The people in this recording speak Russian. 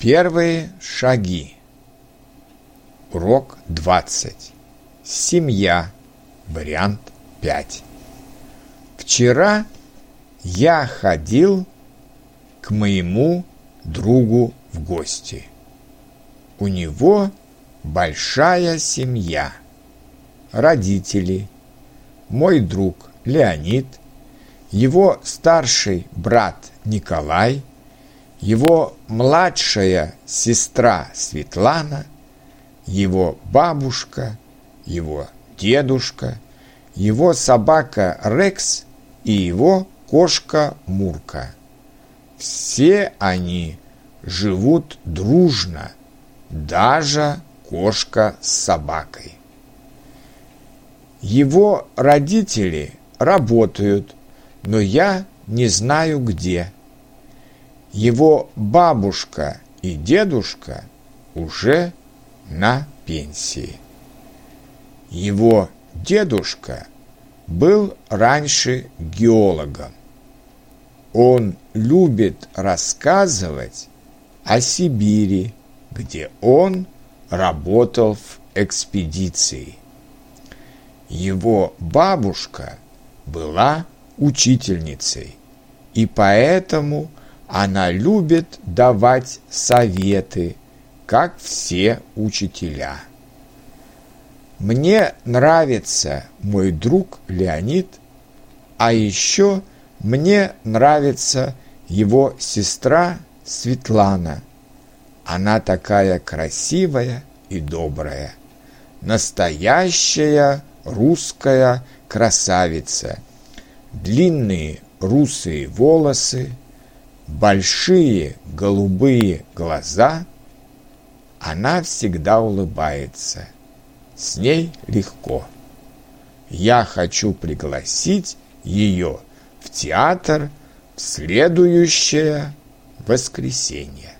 Первые шаги. Урок 20. Семья. Вариант 5. Вчера я ходил к моему другу в гости. У него большая семья. Родители, мой друг Леонид, его старший брат Николай – его младшая сестра Светлана, его бабушка, его дедушка, его собака Рекс и его кошка Мурка. Все они живут дружно, даже кошка с собакой. Его родители работают, но я не знаю где – его бабушка и дедушка уже на пенсии. Его дедушка был раньше геологом. Он любит рассказывать о Сибири, где он работал в экспедиции. Его бабушка была учительницей, и поэтому она любит давать советы, как все учителя. Мне нравится мой друг Леонид, а еще мне нравится его сестра Светлана. Она такая красивая и добрая. Настоящая русская красавица. Длинные русые волосы, большие голубые глаза, она всегда улыбается. С ней легко. Я хочу пригласить ее в театр в следующее воскресенье.